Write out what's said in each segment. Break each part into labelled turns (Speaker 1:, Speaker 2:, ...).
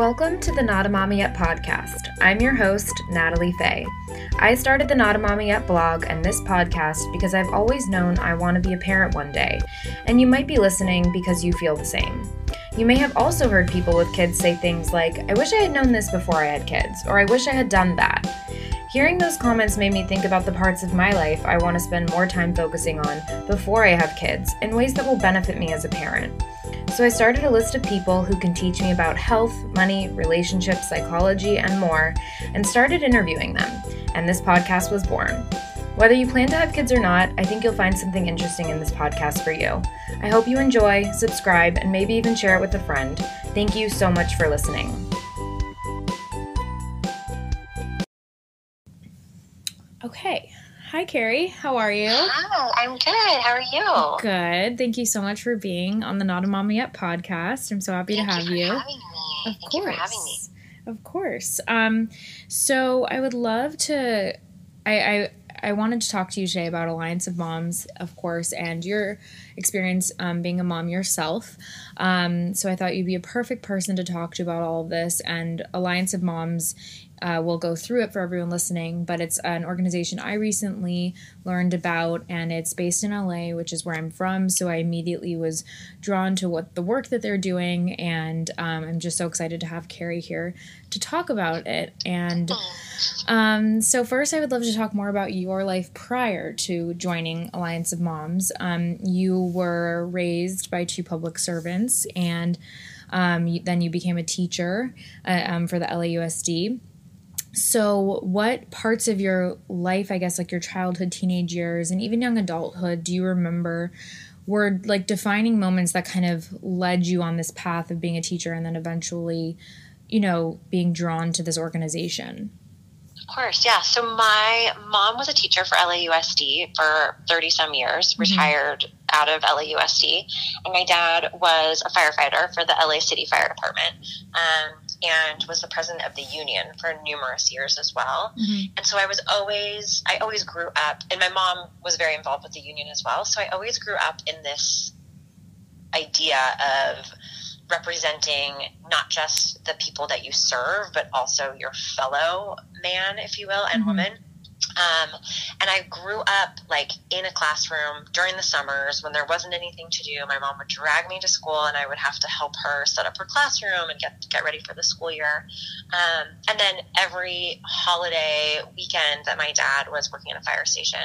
Speaker 1: Welcome to the Not a Mommy Yet podcast. I'm your host, Natalie Fay. I started the Not a Mommy Yet blog and this podcast because I've always known I want to be a parent one day, and you might be listening because you feel the same. You may have also heard people with kids say things like, I wish I had known this before I had kids, or I wish I had done that. Hearing those comments made me think about the parts of my life I want to spend more time focusing on before I have kids in ways that will benefit me as a parent. So I started a list of people who can teach me about health, money, relationships, psychology, and more, and started interviewing them. And this podcast was born. Whether you plan to have kids or not, I think you'll find something interesting in this podcast for you. I hope you enjoy, subscribe, and maybe even share it with a friend. Thank you so much for listening. Okay. Hi, Carrie. How are you?
Speaker 2: Hi, I'm good. How are you?
Speaker 1: Good. Thank you so much for being on the Not a Mommy Yet podcast. I'm so happy
Speaker 2: Thank
Speaker 1: to have
Speaker 2: you.
Speaker 1: you.
Speaker 2: For having me.
Speaker 1: Of
Speaker 2: Thank
Speaker 1: course.
Speaker 2: you for having me.
Speaker 1: Of course. Um, so I would love to. I, I I wanted to talk to you today about Alliance of Moms, of course, and your experience um, being a mom yourself. Um, so I thought you'd be a perfect person to talk to about all of this. And Alliance of Moms uh, we'll go through it for everyone listening, but it's an organization I recently learned about, and it's based in LA, which is where I'm from. So I immediately was drawn to what the work that they're doing, and um, I'm just so excited to have Carrie here to talk about it. And um, so, first, I would love to talk more about your life prior to joining Alliance of Moms. Um, you were raised by two public servants, and um, you, then you became a teacher uh, um, for the LAUSD. So, what parts of your life, I guess, like your childhood, teenage years, and even young adulthood, do you remember were like defining moments that kind of led you on this path of being a teacher and then eventually, you know, being drawn to this organization?
Speaker 2: Of course, yeah. So my mom was a teacher for LAUSD for 30 some years,
Speaker 1: Mm-hmm.
Speaker 2: retired out of LAUSD. And my dad was a firefighter for the LA City Fire Department um, and was the president of the union for numerous years as well.
Speaker 1: Mhm.
Speaker 2: And so I was always, I always grew up, and my mom was very involved with the union as well. So I always grew up in this idea of representing not just the people that you serve, but also your fellow man, if you will, and
Speaker 1: Mhm.
Speaker 2: woman. Um, and I grew up like in a classroom during the summers when there wasn't anything to do. My mom would drag me to school, and I would have to help her set up her classroom and get get ready for the school year. Um, and then every holiday weekend that my dad was working at a fire station,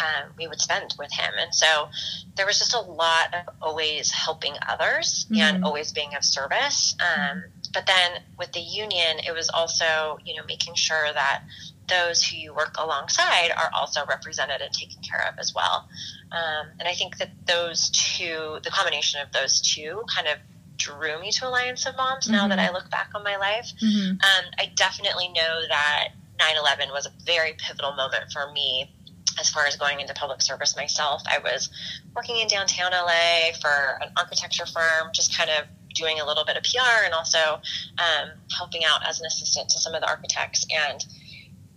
Speaker 2: um, we would spend with him. And so there was just a lot of always helping others and
Speaker 1: Mhm.
Speaker 2: always being of service. Um, but then with the union, it was also you know making sure that those who you work alongside are also represented and taken care of as well. Um, and I think that those two, the combination of those two, kind of drew me to Alliance of Moms. Now that
Speaker 1: Mhm.
Speaker 2: I look back on my life,
Speaker 1: Mm-hmm.
Speaker 2: um, I definitely know that 9 11 was a very pivotal moment for me as far as going into public service myself. I was working in downtown LA for an architecture firm, just kind of doing a little bit of PR and also um, helping out as an assistant to some of the architects. And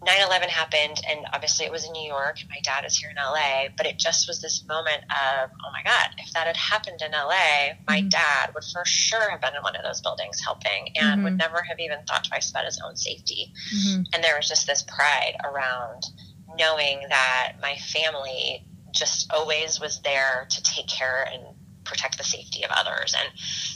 Speaker 2: 9 11 happened, and obviously it was in New York. My dad is here in LA, but it just was this moment of, oh my God, if that had happened in LA, my
Speaker 1: Mhm.
Speaker 2: dad would for sure have been in one of those buildings helping and would
Speaker 1: Mhm.
Speaker 2: never have even thought twice about his own safety.
Speaker 1: Mm-hmm.
Speaker 2: And there was just this pride around knowing that my family just always was there to take care and protect the safety of others. And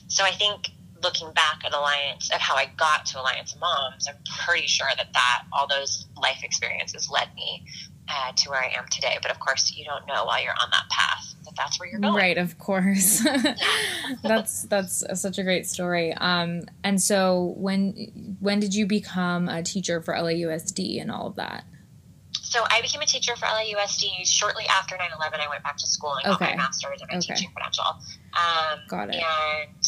Speaker 2: so I think looking back at Alliance, at how I got to Alliance Moms, I'm pretty sure that that all those life experiences led me uh, to where I am today. But of course, you don't know while you're on that path that that's where you're going.
Speaker 1: Right, of course. that's that's such a great story. Um, and so when when did you become a teacher for LAUSD and all of that?
Speaker 2: So I became a teacher for LAUSD shortly after 9/11. I went back to school and got
Speaker 1: Okay.
Speaker 2: my master's and my
Speaker 1: Okay.
Speaker 2: teaching credential. Um,
Speaker 1: Got it.
Speaker 2: And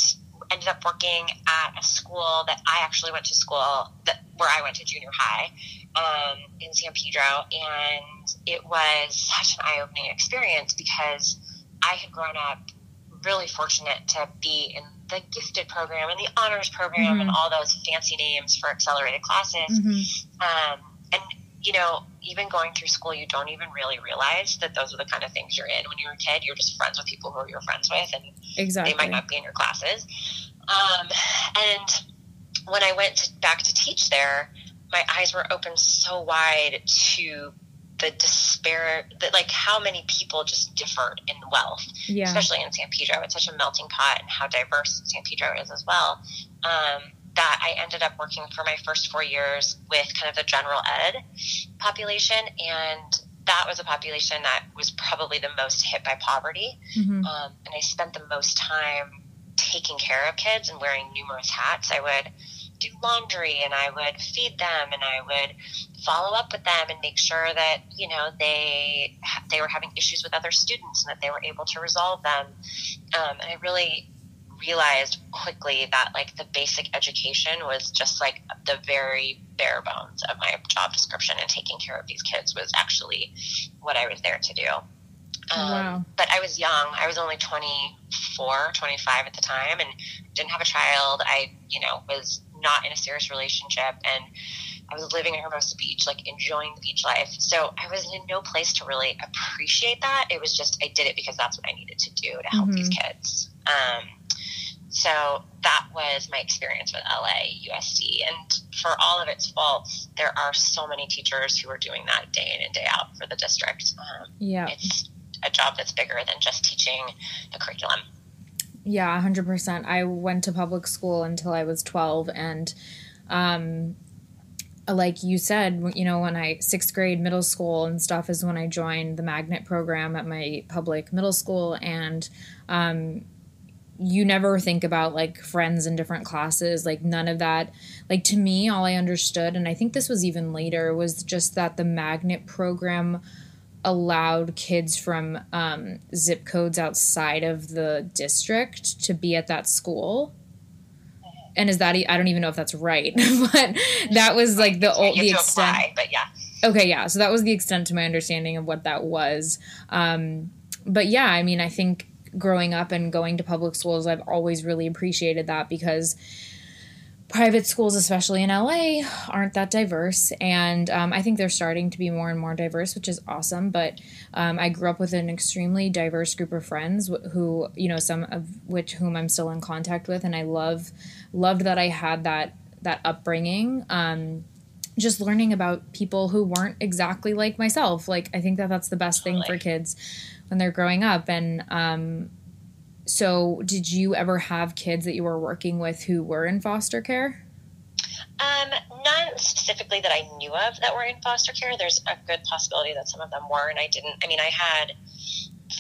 Speaker 2: ended up working at a school that I actually went to school that where I went to junior high um, in San Pedro, and it was such an eye-opening experience because I had grown up really fortunate to be in the gifted program and the honors program
Speaker 1: Mhm.
Speaker 2: and all those fancy names for accelerated classes
Speaker 1: Mm-hmm.
Speaker 2: um, and you know even going through school you don't even really realize that those are the kind of things you're in when you're a kid you're just friends with people who you're friends with and
Speaker 1: Exactly.
Speaker 2: they might not be in your classes um, and when I went to, back to teach there, my eyes were open so wide to the despair that like how many people just differed in wealth,
Speaker 1: Yeah.
Speaker 2: especially in San Pedro. It's such a melting pot, and how diverse San Pedro is as well. Um, that I ended up working for my first four years with kind of the general ed population, and that was a population that was probably the most hit by poverty.
Speaker 1: Mhm.
Speaker 2: Um, and I spent the most time taking care of kids and wearing numerous hats. I would do laundry and I would feed them and I would follow up with them and make sure that you know they they were having issues with other students and that they were able to resolve them. Um, and I really realized quickly that like the basic education was just like the very bare bones of my job description and taking care of these kids was actually what I was there to do. Um,
Speaker 1: Wow.
Speaker 2: But I was young. I was only 24, 25 at the time and didn't have a child. I, you know, was not in a serious relationship and I was living in Hermosa Beach, like enjoying the beach life. So I was in no place to really appreciate that. It was just, I did it because that's what I needed to do to help
Speaker 1: Mhm.
Speaker 2: these kids. Um, so that was my experience with LA USD. And for all of its faults, there are so many teachers who are doing that day in and day out for the district. Um,
Speaker 1: Yeah.
Speaker 2: it's a job that's bigger than just teaching the curriculum.
Speaker 1: Yeah, 100%. I went to public school until I was 12 and um like you said, you know, when I sixth grade, middle school, and stuff is when I joined the magnet program at my public middle school, and um, you never think about like friends in different classes, like none of that. Like to me, all I understood, and I think this was even later, was just that the magnet program allowed kids from um, zip codes outside of the district to be at that school. And is that I don't even know if that's right, but that was like the old
Speaker 2: you
Speaker 1: the extent.
Speaker 2: apply, but yeah.
Speaker 1: Okay, yeah. So that was the extent to my understanding of what that was. Um, but yeah, I mean, I think growing up and going to public schools, I've always really appreciated that because private schools, especially in LA, aren't that diverse. And um, I think they're starting to be more and more diverse, which is awesome. But um, I grew up with an extremely diverse group of friends wh- who, you know, some of which whom I'm still in contact with, and I love loved that I had that that upbringing. Um, just learning about people who weren't exactly like myself. Like I think that that's the best thing for kids when they're growing up. And um, so, did you ever have kids that you were working with who were in foster care?
Speaker 2: Um, none specifically that I knew of that were in foster care. There's a good possibility that some of them were, and I didn't. I mean, I had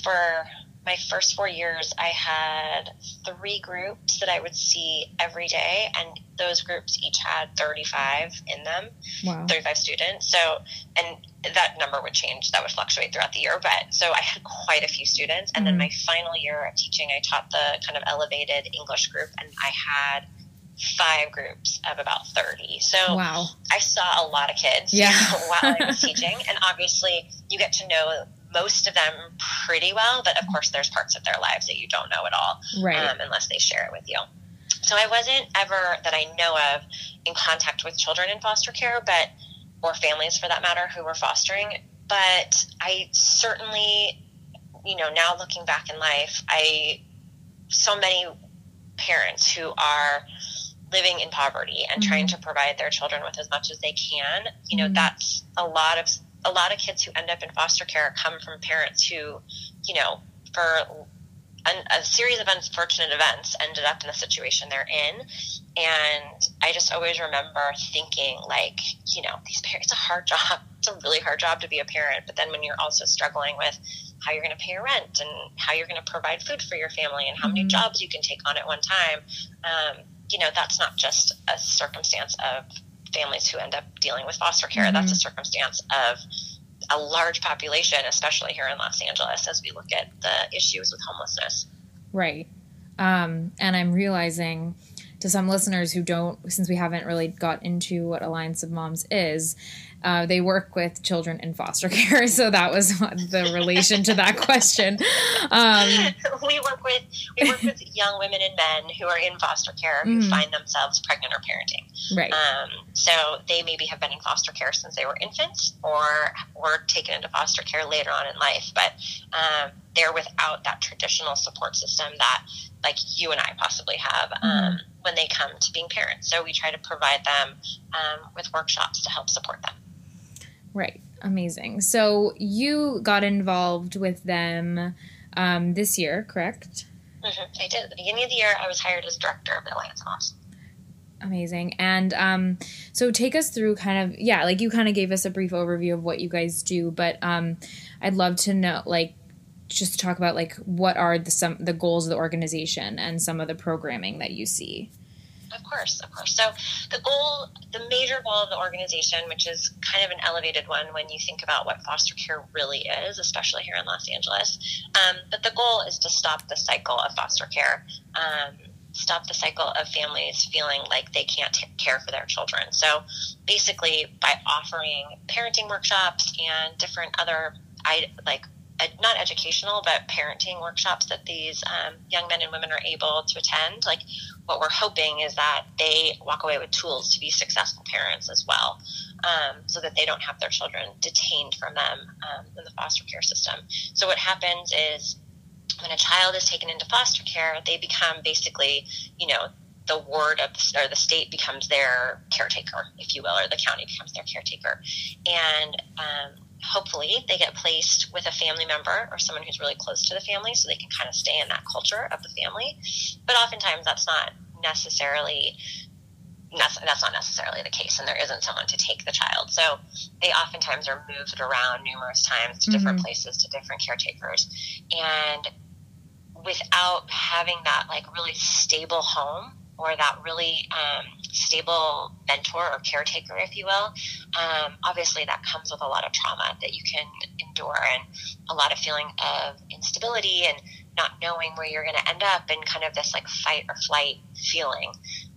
Speaker 2: for my first four years, I had three groups that I would see every day, and those groups each had 35 in them,
Speaker 1: Wow.
Speaker 2: 35 students. So, and that number would change, that would fluctuate throughout the year. But so I had quite a few students. And then
Speaker 1: Mhm.
Speaker 2: my final year of teaching, I taught the kind of elevated English group, and I had five groups of about 30. So,
Speaker 1: Wow.
Speaker 2: I saw a lot of kids
Speaker 1: Yeah.
Speaker 2: while I was teaching, and obviously you get to know most of them pretty well, but of course there's parts of their lives that you don't know at all
Speaker 1: Right.
Speaker 2: um, unless they share it with you. So I wasn't ever that I know of in contact with children in foster care, but or families for that matter who were fostering. But I certainly, you know, now looking back in life, I so many parents who are living in poverty and trying to provide their children with as much as they can you know
Speaker 1: Mhm.
Speaker 2: that's a lot of a lot of kids who end up in foster care come from parents who you know for an, a series of unfortunate events ended up in the situation they're in. And i just always remember thinking like you know these parents it's a hard job. It's a really hard job to be a parent. But then when you're also struggling with how you're going to pay your rent and how you're going to provide food for your family and how many
Speaker 1: Mhm.
Speaker 2: jobs you can take on at one time um, you know that's not just a circumstance of families who end up dealing with foster care that's a circumstance of a large population especially here in los angeles as we look at the issues with homelessness
Speaker 1: Right. Um, and I'm realizing to some listeners who don't, since we haven't really got into what Alliance of Moms is, uh, they work with children in foster care. So that was the relation to that question. Um,
Speaker 2: we work with we work with young women and men who are in foster care who
Speaker 1: Mhm.
Speaker 2: find themselves pregnant or parenting
Speaker 1: right.
Speaker 2: Um, so they maybe have been in foster care since they were infants or were taken into foster care later on in life, but um, they're without that traditional support system that like you and I possibly have. Um, when they come to being parents. So we try to provide them um, with workshops to help support them.
Speaker 1: Right. Amazing. So you got involved with them um, this year, correct?
Speaker 2: Mm-hmm. I did. At the beginning of the year, I was hired as director of the Alliance Moms.
Speaker 1: Amazing. And um, so take us through kind of, yeah, like you kind of gave us a brief overview of what you guys do, but um, I'd love to know, like, just to talk about like what are the some the goals of the organization and some of the programming that you see.
Speaker 2: Of course, of course. So the goal, the major goal of the organization, which is kind of an elevated one when you think about what foster care really is, especially here in Los Angeles. Um, but the goal is to stop the cycle of foster care. Um, stop the cycle of families feeling like they can't t- care for their children. So basically, by offering parenting workshops and different other I, like not educational, but parenting workshops that these um, young men and women are able to attend. Like, what we're hoping is that they walk away with tools to be successful parents as well, um, so that they don't have their children detained from them um, in the foster care system. So, what happens is when a child is taken into foster care, they become basically, you know, the ward of the, or the state becomes their caretaker, if you will, or the county becomes their caretaker, and um, hopefully they get placed with a family member or someone who's really close to the family so they can kind of stay in that culture of the family. But oftentimes that's not necessarily that's, not necessarily the case and there isn't someone to take the child so they oftentimes are moved around numerous times to different mm-hmm. places to different caretakers and without having that like really stable home or that really um, stable mentor or caretaker, if you will, um, obviously that comes with a lot of trauma that you can endure and a lot of feeling of instability and not knowing where you're going to end up and kind of this like fight or flight feeling.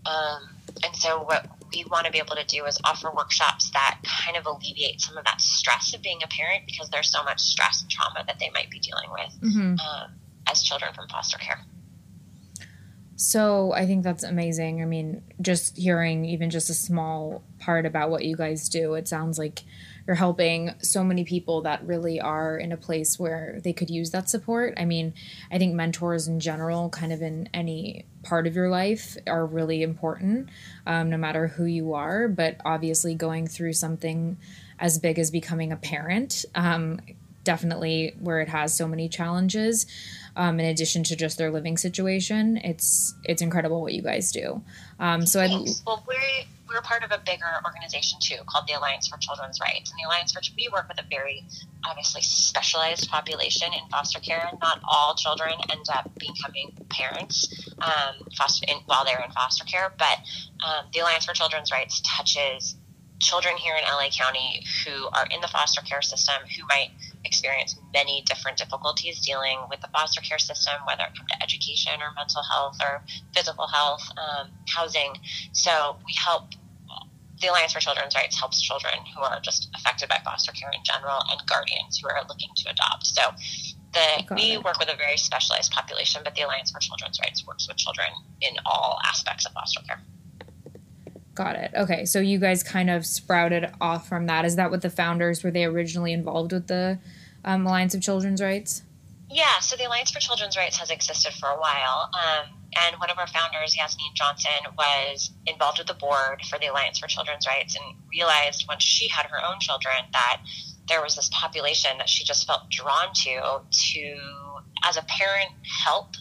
Speaker 2: Um, and so what we want to be able to do is offer workshops that kind of alleviate some of that stress of being a parent because there's so much stress and trauma that they might be dealing with mm-hmm. um, as children from foster care.
Speaker 1: So I think that's amazing. I mean, just hearing even just a small part about what you guys do, it sounds like you're helping so many people that really are in a place where they could use that support. I mean, I think mentors in general, kind of in any part of your life, are really important, um, no matter who you are. But obviously, going through something as big as becoming a parent, um, definitely where it has so many challenges um, in addition to just their living situation. It's it's incredible what you guys do. Um, so I
Speaker 2: well we're we're part of a bigger organization too called the Alliance for Children's Rights, and the Alliance for we work with a very obviously specialized population in foster care. Not all children end up becoming parents um, foster in, while they're in foster care, but um, the Alliance for Children's Rights touches children here in LA County who are in the foster care system who might experience many different difficulties dealing with the foster care system, whether it come to education or mental health or physical health, um, housing. So we help. The Alliance for Children's Rights helps children who are just affected by foster care in general and guardians who are looking to adopt. So the, we it. work with a very specialized population, but the Alliance for Children's Rights works with children in all aspects of foster care.
Speaker 1: Got it. Okay, so you guys kind of sprouted off from that. Is that what the founders were they originally involved with the um, Alliance of Children's Rights?
Speaker 2: Yeah, so the Alliance for Children's Rights has existed for a while. Um, and one of our founders, Yasmin Johnson, was involved with the board for the Alliance for Children's Rights and realized once she had her own children that there was this population that she just felt drawn to to, as a parent, help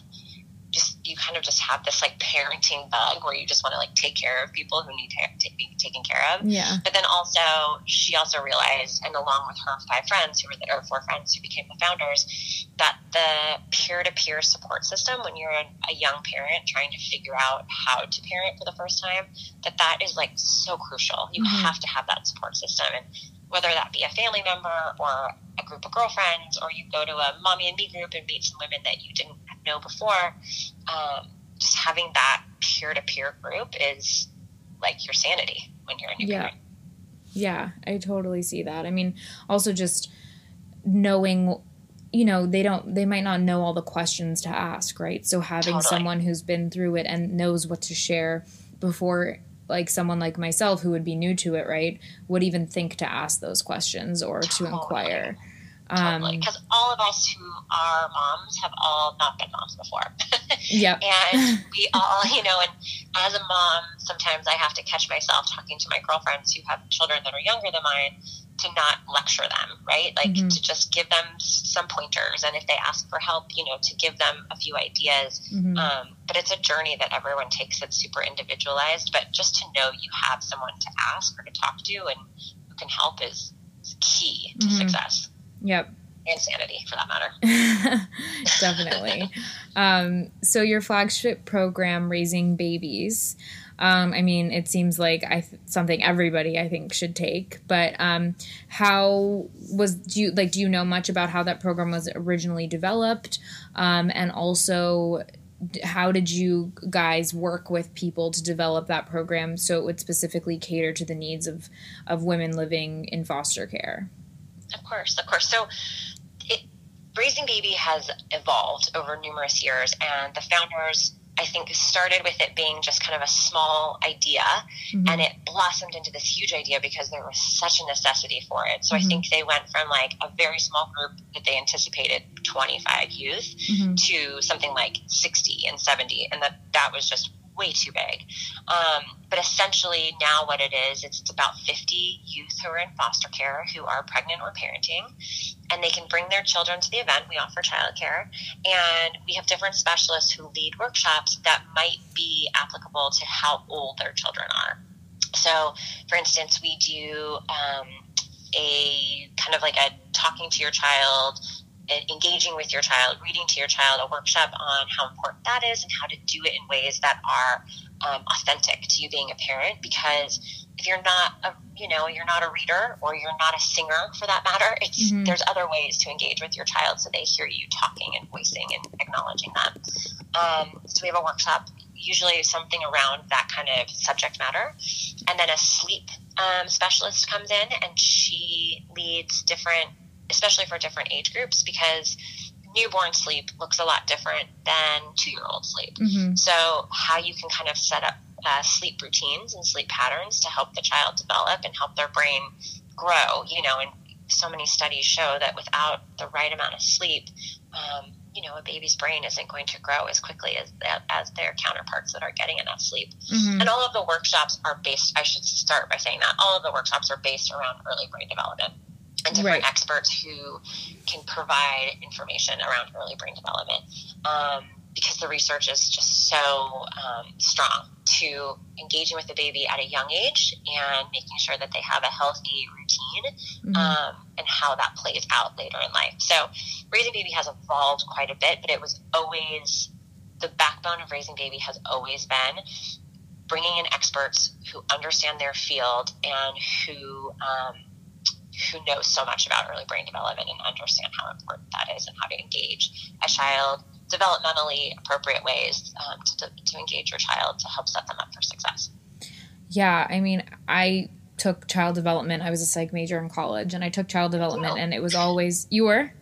Speaker 2: just you kind of just have this like parenting bug where you just want to like take care of people who need to be taken care of.
Speaker 1: Yeah.
Speaker 2: But then also she also realized, and along with her five friends who were the or four friends who became the founders, that the peer-to-peer support system when you're a, a young parent trying to figure out how to parent for the first time, that that is like so crucial. You mm-hmm. have to have that support system and whether that be a family member or a group of girlfriends, or you go to a mommy and me group and meet some women that you didn't know before, um, just having that peer to peer group is like your sanity when you're a new
Speaker 1: yeah.
Speaker 2: parent.
Speaker 1: Yeah, I totally see that. I mean, also just knowing you know they don't they might not know all the questions to ask right so having totally. someone who's been through it and knows what to share before like someone like myself who would be new to it right would even think to ask those questions or totally. to inquire
Speaker 2: Totally. Because um, all of us who are moms have all not been moms before.
Speaker 1: Yep.
Speaker 2: and we all, you know, and as a mom, sometimes I have to catch myself talking to my girlfriends who have children that are younger than mine to not lecture them, right? Like
Speaker 1: Mhm.
Speaker 2: to just give them some pointers. And if they ask for help, you know, to give them a few ideas.
Speaker 1: Mhm.
Speaker 2: Um, but it's a journey that everyone takes that's super individualized. But just to know you have someone to ask or to talk to and who can help is, is key to
Speaker 1: Mhm.
Speaker 2: success
Speaker 1: Yep.
Speaker 2: Insanity, for that matter.
Speaker 1: Definitely. um, so your flagship program, Raising Babies. Um, I mean, it seems like I th- something everybody I think should take. But um, how was do you like? Do you know much about how that program was originally developed? Um, and also, how did you guys work with people to develop that program so it would specifically cater to the needs of of women living in foster care?
Speaker 2: Of course, of course. So, it, Raising Baby has evolved over numerous years, and the founders, I think, started with it being just kind of a small idea,
Speaker 1: Mhm.
Speaker 2: and it blossomed into this huge idea because there was such a necessity for it. So,
Speaker 1: Mhm.
Speaker 2: I think they went from like a very small group that they anticipated 25 youth
Speaker 1: Mhm.
Speaker 2: to something like 60 and 70 and that that was just way too big. Um, but essentially now what it is it's about 50 youth who are in foster care who are pregnant or parenting and they can bring their children to the event. We offer childcare and we have different specialists who lead workshops that might be applicable to how old their children are. So for instance we do um, a kind of like a talking to your child engaging with your child, reading to your child, a workshop on how important that is and how to do it in ways that are um, authentic to you being a parent. Because if you're not a, you know, you're not a reader or you're not a singer for that matter, it's
Speaker 1: Mhm.
Speaker 2: there's other ways to engage with your child so they hear you talking and voicing and acknowledging them. Um, so we have a workshop, usually something around that kind of subject matter, and then a sleep um, specialist comes in and she leads different especially for different age groups because newborn sleep looks a lot different than two year old sleep.
Speaker 1: Mhm.
Speaker 2: So, how you can kind of set up uh, sleep routines and sleep patterns to help the child develop and help their brain grow, you know, and so many studies show that without the right amount of sleep, um, you know, a baby's brain isn't going to grow as quickly as as their counterparts that are getting enough sleep.
Speaker 1: Mhm.
Speaker 2: And all of the workshops are based, I should start by saying that, all of the workshops are based around early brain development and different
Speaker 1: Right.
Speaker 2: experts who can provide information around early brain development. Um, because the research is just so um, strong to engaging with the baby at a young age and making sure that they have a healthy routine
Speaker 1: Mhm.
Speaker 2: um, and how that plays out later in life. So, Raising Baby has evolved quite a bit, but it was always the backbone of Raising Baby has always been bringing in experts who understand their field and who um, who know so much about early brain development and understand how important that is and how to engage a child developmentally appropriate ways um, to, to engage your child to help set them up for success.
Speaker 1: Yeah, I mean, I took child development. I was a psych major in college, and I took child development,
Speaker 2: Wow.
Speaker 1: and it was always you were.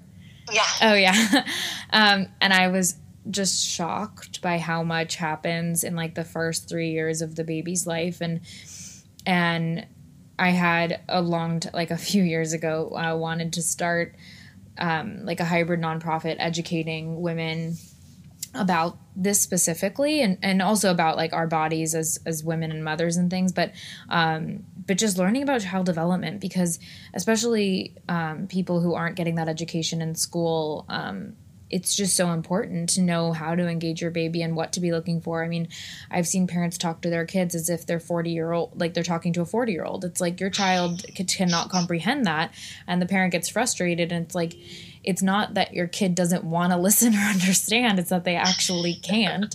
Speaker 2: Yeah.
Speaker 1: Oh yeah, um, and I was just shocked by how much happens in like the first three years of the baby's life, and and I had a long t- like a few years ago I wanted to start um, like a hybrid nonprofit educating women about this specifically and, and also about like our bodies as as women and mothers and things but um but just learning about child development because especially um, people who aren't getting that education in school um, it's just so important to know how to engage your baby and what to be looking for. I mean, I've seen parents talk to their kids as if they're 40 year old, like they're talking to a 40 year old. It's like your child cannot comprehend that. And the parent gets frustrated. And it's like, it's not that your kid doesn't want to listen or understand, it's that they actually can't.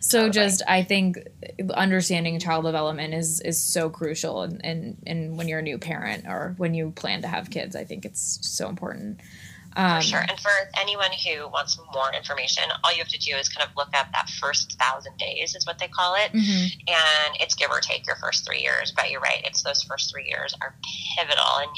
Speaker 1: So
Speaker 2: Totally.
Speaker 1: just, I think understanding child development is, is so crucial. And, and, and when you're a new parent or when you plan to have kids, I think it's so important. Um,
Speaker 2: For sure. And for anyone who wants more information, all you have to do is kind of look up that first thousand days, is what they call it.
Speaker 1: mhm.
Speaker 2: And it's give or take your first three years. But you're right, it's those first three years are pivotal. And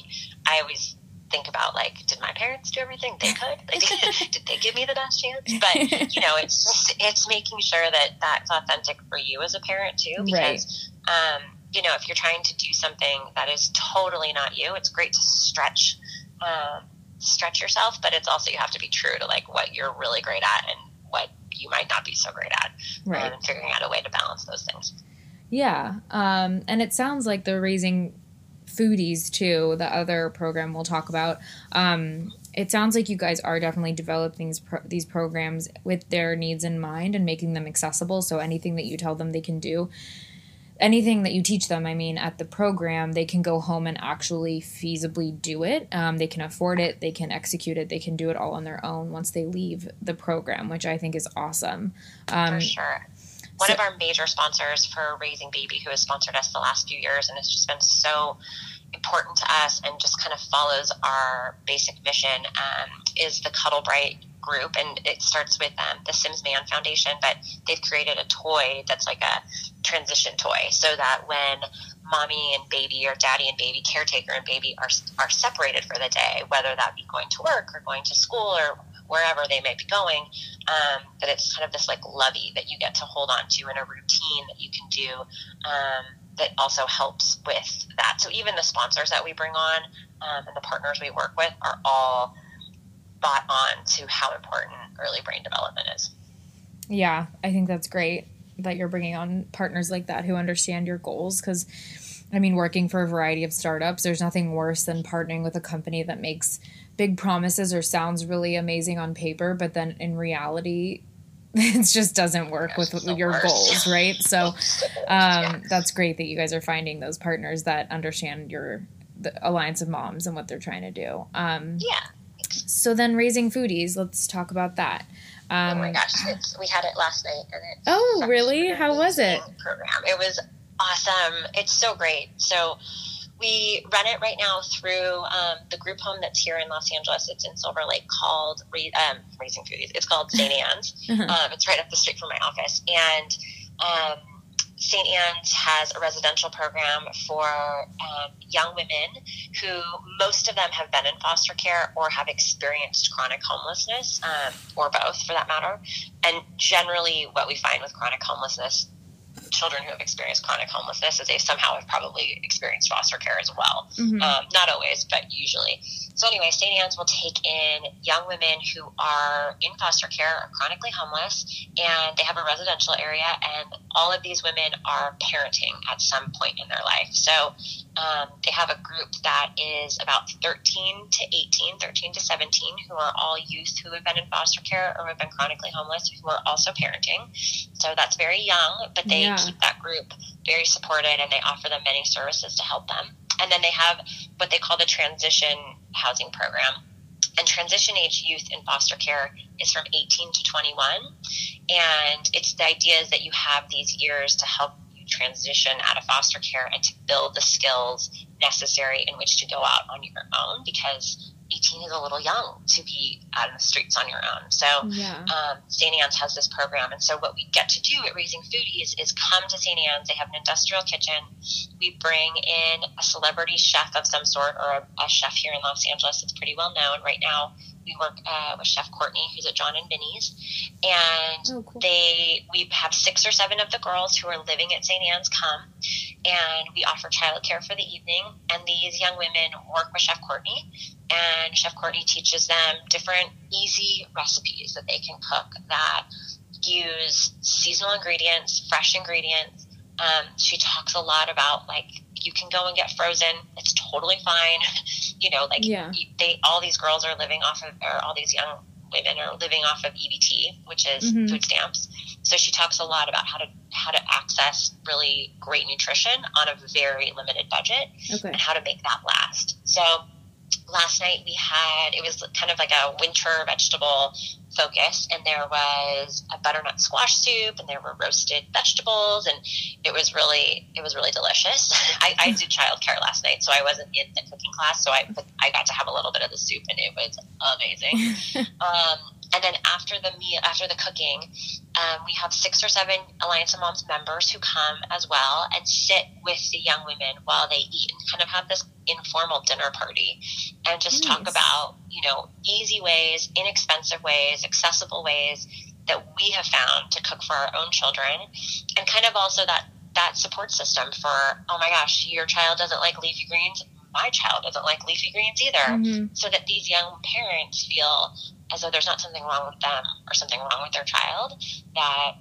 Speaker 2: I always think about, like, did my parents do everything they could? Like, did they give me the best chance? But, you know, it's just, it's making sure that that's authentic for you as a parent, too. Because, um, you know, if you're trying to do something that is totally not you, it's great to stretch. Um, stretch yourself, but it's also you have to be true to like what you're really great at and what you might not be so great at, right? Um, and figuring out a way to balance those things.
Speaker 1: Yeah, um, and it sounds like the raising foodies too. The other program we'll talk about. Um, it sounds like you guys are definitely developing these, pro- these programs with their needs in mind and making them accessible. So anything that you tell them they can do, anything that you teach them, I mean, at the program, they can go home and actually feasibly do it. Um, they can afford it, they can execute it, they can do it all on their own once they leave the program, which I think is awesome.
Speaker 2: Um, for sure. One so, of our major sponsors for Raising Baby, who has sponsored us the last few years and has just been so important to us and just kind of follows our basic mission um, is the Cuddle Bright group, and it starts with um, the Simms/Mann Foundation. But they've created a toy that's like a transition toy, so that when mommy and baby or daddy and baby, caretaker and baby are are separated for the day, whether that be going to work or going to school or wherever they may be going, um, that it's kind of this like lovey that you get to hold on to in a routine that you can do um, that also helps with that. So even the sponsors that we bring on um, and the partners we work with are all bought on to how important early brain development is.
Speaker 1: Yeah, I think that's great that you're bringing on partners like that who understand your goals because I mean, working for a variety of startups, there's nothing worse than partnering with a company that makes big promises or sounds really amazing on paper, but then in reality, it just doesn't work with, with your goals, right? So um, that's great that you guys are finding those partners that understand your the alliance of moms and what they're trying to do. Um,
Speaker 2: yeah.
Speaker 1: So then, raising foodies. Let's talk about that.
Speaker 2: Um, oh my gosh, we had it last night, and it.
Speaker 1: Oh, really? How was it?
Speaker 2: Program. It was awesome. It's so great. So we run it right now through um, the group home that's here in Los Angeles. It's in Silver Lake called um, Raising Foodies. It's called St. Anne's. uh-huh. um, it's right up the street from my office. And um, St. Anne's has a residential program for um, young women who most of them have been in foster care or have experienced chronic homelessness, um, or both for that matter. And generally, what we find with chronic homelessness children who have experienced chronic homelessness is they somehow have probably experienced foster care as well. Mm-hmm. Um, not always, but usually. So anyway, St. Anne's will take in young women who are in foster care or chronically homeless, and they have a residential area, and all of these women are parenting at some point in their life. So um, they have a group that is about 13 to 18, 13 to 17, who are all youth who have been in foster care or have been chronically homeless, who are also parenting. So that's very young, but they yeah. Keep that group very supported, and they offer them many services to help them. And then they have what they call the transition housing program. And transition age youth in foster care is from 18 to 21. And it's the idea is that you have these years to help you transition out of foster care and to build the skills necessary in which to go out on your own because 18 is a little young to be out in the streets on your own. So yeah. um, St. Anne's has this program. And so what we get to do at Raising Foodies is come to St. Anne's. They have an industrial kitchen. We bring in a celebrity chef of some sort or a, a chef here in Los Angeles. that's pretty well known right now. We work uh, with Chef Courtney, who's at Jon and Vinny's, and oh, cool. they we have six or seven of the girls who are living at St. Anne's come, and we offer childcare for the evening. And these young women work with Chef Courtney, and Chef Courtney teaches them different easy recipes that they can cook that use seasonal ingredients, fresh ingredients. Um, she talks a lot about like you can go and get frozen. It's totally fine. you know, like yeah. they all these girls are living off of, or all these young women are living off of EBT, which is mm-hmm. food stamps. So she talks a lot about how to how to access really great nutrition on a very limited budget okay. and how to make that last. So last night we had it was kind of like a winter vegetable focus and there was a butternut squash soup and there were roasted vegetables and it was really it was really delicious. I, I did childcare last night so i wasn't in the cooking class so i i got to have a little bit of the soup and it was amazing. Um, and then after the meal after the cooking um, we have six or seven Alliance of Moms members who come as well and sit with the young women while they eat and kind of have this informal dinner party and just nice. talk about, you know, easy ways, inexpensive ways, accessible ways that we have found to cook for our own children and kind of also that that support system for, oh my gosh, your child doesn't like leafy greens, my child doesn't like leafy greens either.
Speaker 1: Mhm.
Speaker 2: So that these young parents feel as though there's not something wrong with them or something wrong with their child, that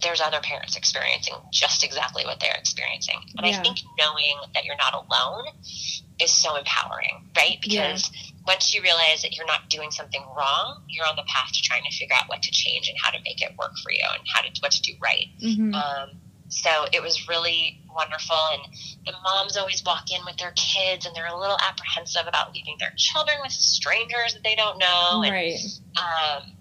Speaker 2: there's other parents experiencing just exactly what they're experiencing. And
Speaker 1: Yeah.
Speaker 2: I think knowing that you're not alone is so empowering, right? Because once you realize that you're not doing something wrong, you're on the path to trying to figure out what to change and how to make it work for you and how to what to do right.
Speaker 1: Mhm.
Speaker 2: Um, so it was really wonderful. And the moms always walk in with their kids and they're a little apprehensive about leaving their children with strangers that they don't know. And,
Speaker 1: right.
Speaker 2: um,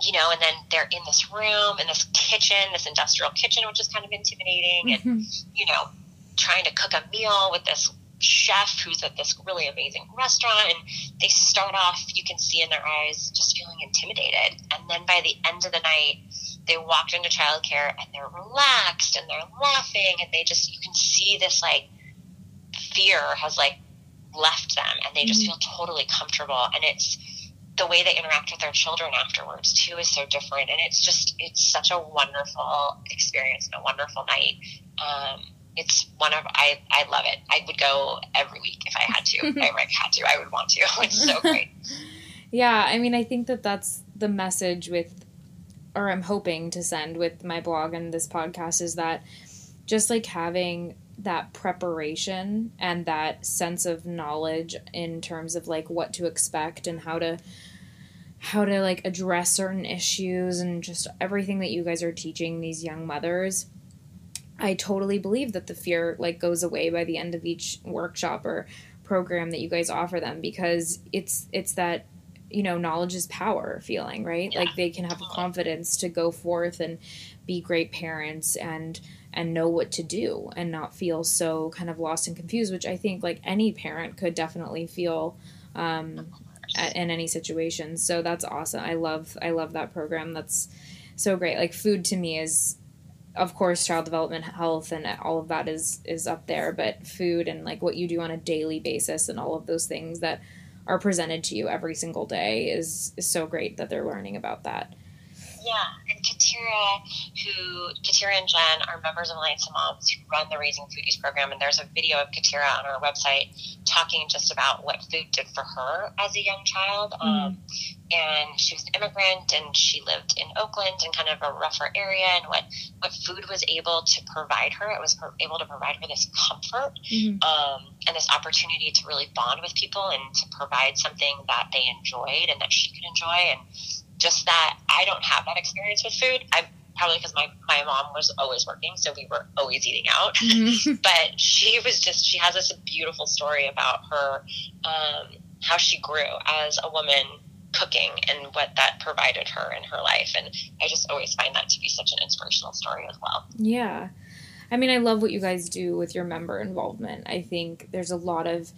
Speaker 2: you know, and then they're in this room, in this kitchen, this industrial kitchen, which is kind of intimidating. And,
Speaker 1: Mhm.
Speaker 2: you know, trying to cook a meal with this chef who's at this really amazing restaurant. And they start off, you can see in their eyes, just feeling intimidated. And then by the end of the night, they walked into childcare and they're relaxed and they're laughing and they just, you can see this like fear has like left them and they just
Speaker 1: Mhm.
Speaker 2: feel totally comfortable. And it's, the way they interact with their children afterwards too is so different. And it's just it's such a wonderful experience and a wonderful night. Um, it's one of I, I love it. I would go every week if i had to. If i had to. I would want to. It's so great.
Speaker 1: Yeah, I mean, I think that that's the message with, or I'm hoping to send with my blog and this podcast is that just like having that preparation and that sense of knowledge in terms of like what to expect and how to how to like address certain issues and just everything that you guys are teaching these young mothers i totally believe that the fear like goes away by the end of each workshop or program that you guys offer them because it's it's that you know knowledge is power feeling right?
Speaker 2: Yeah.
Speaker 1: like they can have confidence to go forth and be great parents and and know what to do and not feel so kind of lost and confused which i think like any parent could definitely feel um, at, in any situation. So that's awesome. I love i love that program. That's so great. Like food to me is of course child development health and all of that is is up there but food and like what you do on a daily basis and all of those things that are presented to you every single day is is so great that they're learning about that
Speaker 2: Yeah, and Katira, who Katira and Jen are members of Alliance of Moms who run the Raising Foodies program, and there's a video of Katira on our website talking just about what food did for her as a young child. Um, and she was an immigrant, and she lived in Oakland in kind of a rougher area, and what what food was able to provide her, it was able to provide her this comfort
Speaker 1: Mhm.
Speaker 2: um, and this opportunity to really bond with people and to provide something that they enjoyed and that she could enjoy and just that I don't have that experience with food. I probably because my, my mom was always working, so we were always eating out.
Speaker 1: Mhm.
Speaker 2: but she was just she has this beautiful story about her um, how she grew as a woman cooking and what that provided her in her life and i just always find that to be such an inspirational story as well
Speaker 1: Yeah. I mean, I love what you guys do with your member involvement. I think there's a lot of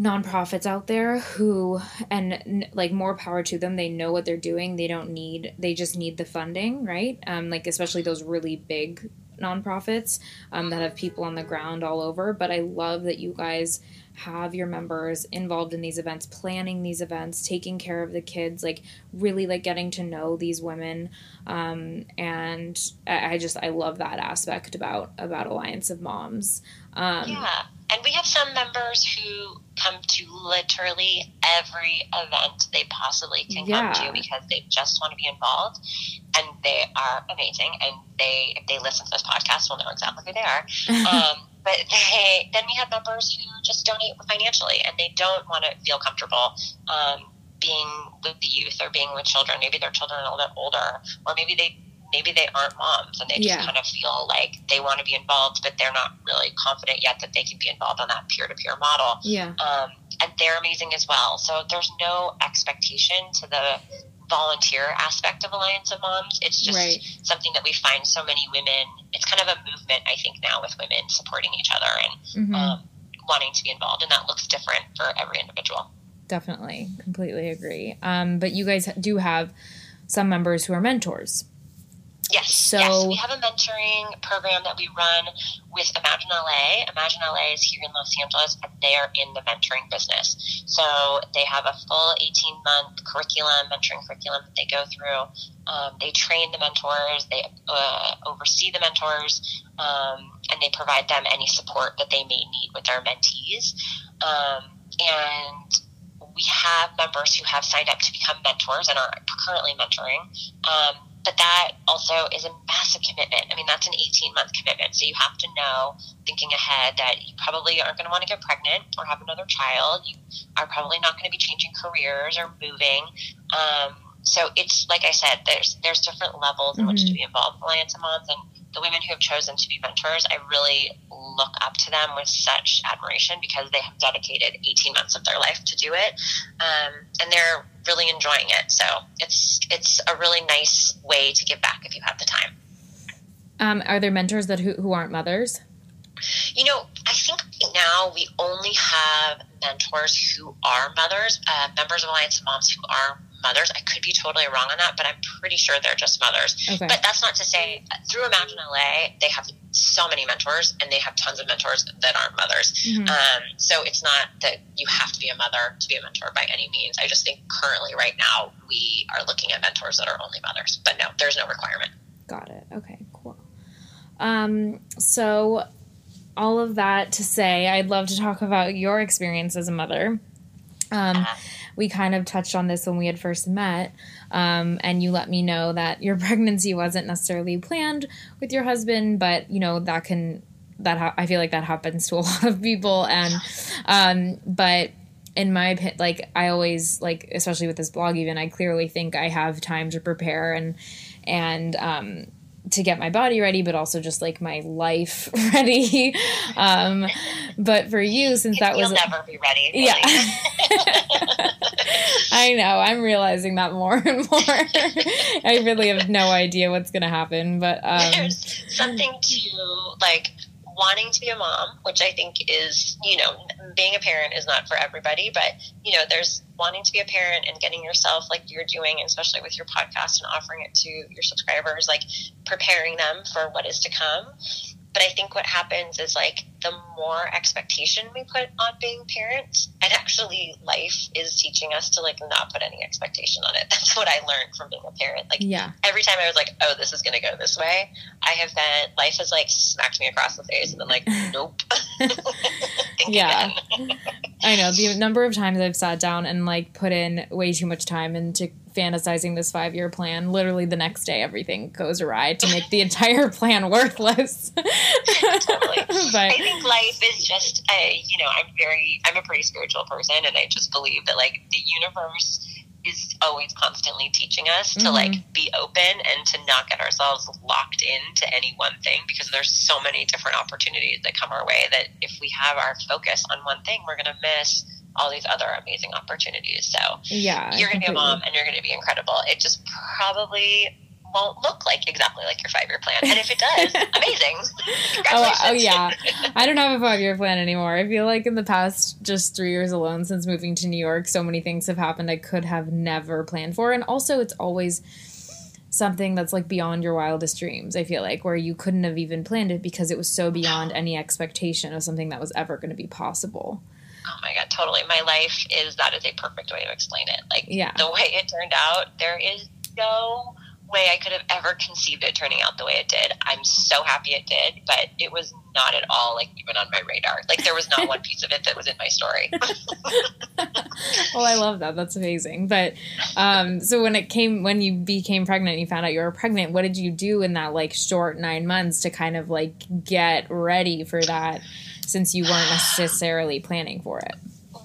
Speaker 1: nonprofits out there who, and like more power to them, they know what they're doing. They don't need, they just need the funding, right? Um, like, especially those really big nonprofits um, that have people on the ground all over. But I love that you guys have your members involved in these events, planning these events, taking care of the kids, like really like getting to know these women um, and I, I just I love that aspect about about Alliance of Moms. Um,
Speaker 2: yeah and we have some members who come to literally every event they possibly can
Speaker 1: Yeah.
Speaker 2: come to because they just want to be involved and they are amazing and they if they listen to this podcast will know exactly who they are um, but they then we have members who just donate financially and they don't want to feel comfortable um, being with the youth or being with children maybe their children are a little bit older or maybe they maybe they aren't moms and they just
Speaker 1: Yeah.
Speaker 2: kind of feel like they want to be involved but they're not really confident yet that they can be involved on that peer-to-peer model
Speaker 1: yeah,
Speaker 2: um, and they're amazing as well. So there's no expectation to the volunteer aspect of Alliance of Moms. It's just
Speaker 1: Right.
Speaker 2: something that we find so many women. It's kind of a movement, I think, now with women supporting each other and
Speaker 1: Mhm.
Speaker 2: um, wanting to be involved, and that looks different for every individual.
Speaker 1: definitely, completely agree. Um, but you guys do have some members who are mentors.
Speaker 2: Yes,
Speaker 1: So-
Speaker 2: yes, we have a mentoring program that we run with Imagine LA. Imagine LA is here in Los Angeles, and they are in the mentoring business. So they have a full 18 month curriculum, mentoring curriculum that they go through. Um, they train the mentors, they uh, oversee the mentors, um, and they provide them any support that they may need with their mentees. Um, and we have members who have signed up to become mentors and are currently mentoring. But that also is a massive commitment. I mean, that's an 18 month commitment. So you have to know, thinking ahead, that you probably aren't going to want to get pregnant or have another child. You are probably not going to be changing careers or moving. Um, so it's like I said, there's there's different levels in mm-hmm. which to mm-hmm. be involved in Alliance of Moms, and the women who have chosen to be mentors, I really look up to them with such admiration because they have dedicated 18 months of their life to do it, um, and they're really enjoying it. So it's it's a really nice way to give back if you have the time.
Speaker 1: Um, are there mentors that who, who aren't mothers?
Speaker 2: You know, I think now we only have mentors who are mothers, uh, members of Alliance of Moms who are mothers. I could be totally wrong on that, but I'm pretty sure they're just mothers. Okay. But that's not to say through Imagine LA, they have so many mentors and they have tons of mentors that aren't mothers. Mm-hmm. Um, so it's not that you have to be a mother to be a mentor by any means. I just think currently, right now, we are looking at mentors that are only mothers. But no, there's no requirement.
Speaker 1: Got it. Okay, cool. Um, so all of that to say, I'd love to talk about your experience as a mother. Um, uh-huh we kind of touched on this when we had first met, um, and you let me know that your pregnancy wasn't necessarily planned with your husband, but you know that can that ha- I feel like that happens to a lot of people, and um, but in my opinion, like I always like, especially with this blog, even I clearly think I have time to prepare and and um, to get my body ready, but also just like my life ready. Um, but for you, since that
Speaker 2: You'll
Speaker 1: was
Speaker 2: never be ready.
Speaker 1: Really. Yeah, I know. I'm realizing that more and more. I really have no idea what's going to happen, but um,
Speaker 2: there's something to like wanting to be a mom, which I think is, you know, being a parent is not for everybody, but, you know, there's wanting to be a parent and getting yourself like you're doing, especially with your podcast and offering it to your subscribers, like preparing them for what is to come. But I think what happens is like the more expectation we put on being parents, and actually life is teaching us to like not put any expectation on it. That's what I learned from being a parent. Like yeah. every time I was like, oh, this is gonna go this way, I have been life has like smacked me across the face and been like, nope.
Speaker 1: yeah. I know the number of times I've sat down and like put in way too much time into fantasizing this five year plan. Literally the next day, everything goes awry to make the entire plan worthless.
Speaker 2: totally. but I think life is just, a, you know, I'm very, I'm a pretty spiritual person, and I just believe that like the universe is always constantly teaching us to mm-hmm. like be open and to not get ourselves locked into any one thing because there's so many different opportunities that come our way that if we have our focus on one thing we're going to miss all these other amazing opportunities. So
Speaker 1: yeah,
Speaker 2: you're going to be a mom and you're going to be incredible. It just probably won't look like exactly like your five year plan. And if it does, amazing.
Speaker 1: oh, uh, oh yeah. I don't have a five year plan anymore. I feel like in the past just three years alone since moving to New York, so many things have happened I could have never planned for. And also it's always something that's like beyond your wildest dreams, I feel like, where you couldn't have even planned it because it was so beyond any expectation of something that was ever going to be possible.
Speaker 2: Oh my god, totally. My life is that is a perfect way to explain it. Like yeah. the way it turned out, there is no way I could have ever conceived it turning out the way it did. I'm so happy it did, but it was not at all like even on my radar. Like there was not one piece of it that was in my story.
Speaker 1: well, I love that. That's amazing. But um, so when it came when you became pregnant, you found out you were pregnant. What did you do in that like short nine months to kind of like get ready for that? Since you weren't necessarily planning for it.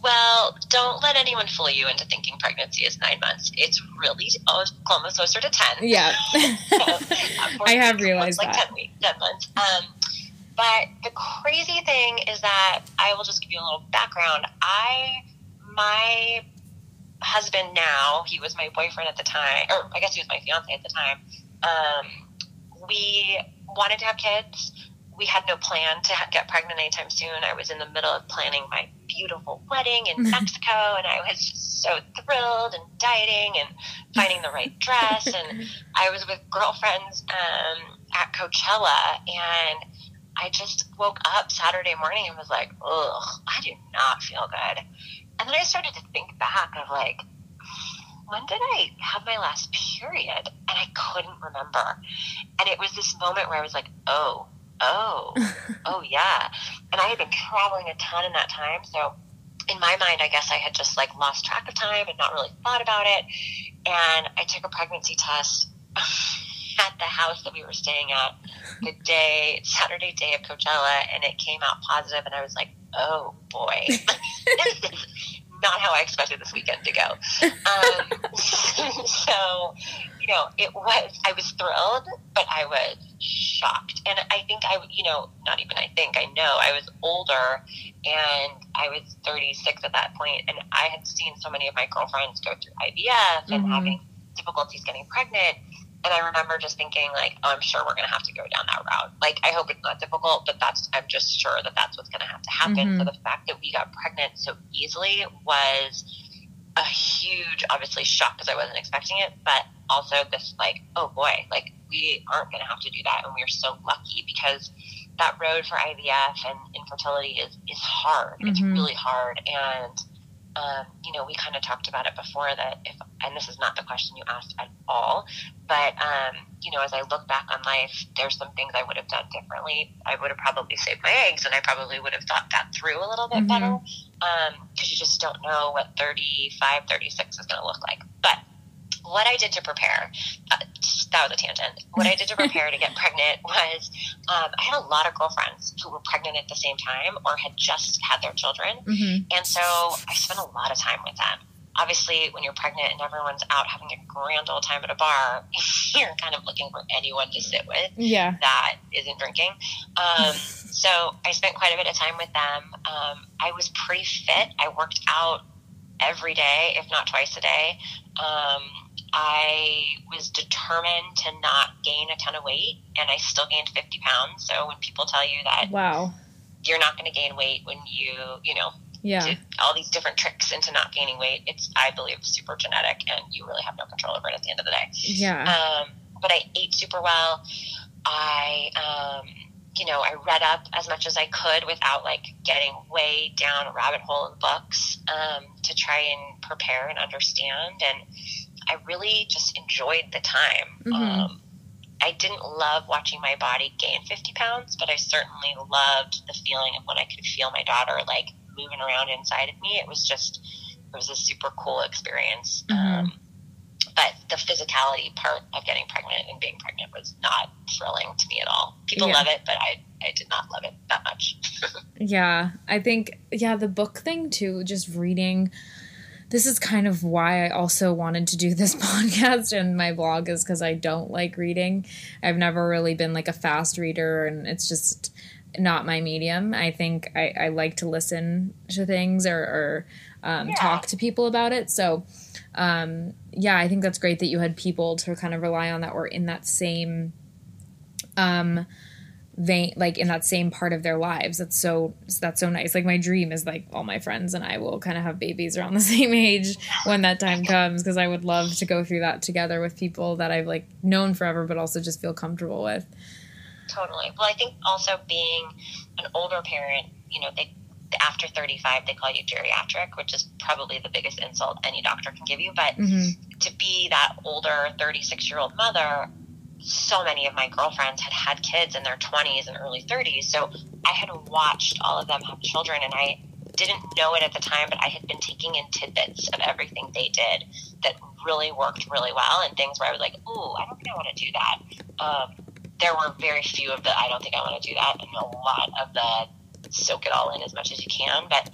Speaker 2: Well, don't let anyone fool you into thinking pregnancy is nine months. It's really almost, closer to 10.
Speaker 1: Yeah. I have realized
Speaker 2: like
Speaker 1: that.
Speaker 2: 10 weeks, 10 months. Um, but the crazy thing is that I will just give you a little background. I, my husband now, he was my boyfriend at the time, or I guess he was my fiance at the time. Um, we wanted to have kids we had no plan to get pregnant anytime soon. I was in the middle of planning my beautiful wedding in Mexico, and I was just so thrilled and dieting and finding the right dress. And I was with girlfriends um, at Coachella, and I just woke up Saturday morning and was like, ugh, I do not feel good. And then I started to think back of like, when did I have my last period? And I couldn't remember. And it was this moment where I was like, oh, oh, oh yeah. And I had been traveling a ton in that time. So in my mind, I guess I had just like lost track of time and not really thought about it. And I took a pregnancy test at the house that we were staying at the day, Saturday day of Coachella, and it came out positive, and I was like, oh boy. not how I expected this weekend to go. Um, so, you know, it was, I was thrilled, but I was shocked. And I think I, you know, not even I think, I know I was older and I was 36 at that point, and I had seen so many of my girlfriends go through IVF and mm-hmm. having difficulties getting pregnant. And I remember just thinking, like, oh, I'm sure we're going to have to go down that route. Like, I hope it's not difficult, but that's, I'm just sure that that's what's going to have to happen. Mm-hmm. So the fact that we got pregnant so easily was a huge, obviously, shock because I wasn't expecting it, but also this, like, oh boy, like, we aren't going to have to do that. And we're so lucky because that road for IVF and infertility is, is hard. Mm-hmm. It's really hard. And, um, you know, we kind of talked about it before that if, and this is not the question you asked at all, but, um, you know, as I look back on life, there's some things I would have done differently. I would have probably saved my eggs and I probably would have thought that through a little bit mm-hmm. better. Um, cause you just don't know what 35, 36 is going to look like. But what I did to prepare, uh, that was a tangent. What I did to prepare to get pregnant was um, I had a lot of girlfriends who were pregnant at the same time or had just had their children. Mm-hmm. And so I spent a lot of time with them. Obviously, when you're pregnant and everyone's out having a grand old time at a bar, you're kind of looking for anyone to sit with
Speaker 1: yeah.
Speaker 2: that isn't drinking. Um, so I spent quite a bit of time with them. Um, I was pretty fit. I worked out every day, if not twice a day. Um, I was determined to not gain a ton of weight, and I still gained 50 pounds. So when people tell you that,
Speaker 1: wow,
Speaker 2: you're not going to gain weight when you, you know,
Speaker 1: yeah,
Speaker 2: all these different tricks into not gaining weight, it's I believe super genetic, and you really have no control over it at the end of the day.
Speaker 1: Yeah.
Speaker 2: Um, but I ate super well. I, um, you know, I read up as much as I could without like getting way down a rabbit hole in books um, to try and prepare and understand. And I really just enjoyed the time. Mm-hmm. Um, I didn't love watching my body gain 50 pounds, but I certainly loved the feeling of when I could feel my daughter like moving around inside of me. It was just, it was a super cool experience. Mm-hmm. Um, but the physicality part of getting pregnant and being pregnant was not thrilling to me at all. People yeah. love it, but I, I did not love it that much.
Speaker 1: yeah, I think, yeah, the book thing too, just reading this is kind of why I also wanted to do this podcast and my blog is because I don't like reading. I've never really been like a fast reader and it's just not my medium. I think I, I like to listen to things or, or um, yeah. talk to people about it. So, um, yeah, I think that's great that you had people to kind of rely on that were in that same um, vein like in that same part of their lives that's so that's so nice like my dream is like all my friends and i will kind of have babies around the same age when that time comes because i would love to go through that together with people that i've like known forever but also just feel comfortable with
Speaker 2: totally well i think also being an older parent you know they after 35 they call you geriatric which is probably the biggest insult any doctor can give you but mm-hmm. to be that older 36 year old mother so many of my girlfriends had had kids in their 20s and early 30s. So I had watched all of them have children, and I didn't know it at the time, but I had been taking in tidbits of everything they did that really worked really well, and things where I was like, "Ooh, I don't think I want to do that." Um, there were very few of the "I don't think I want to do that," and a lot of the "soak it all in as much as you can." But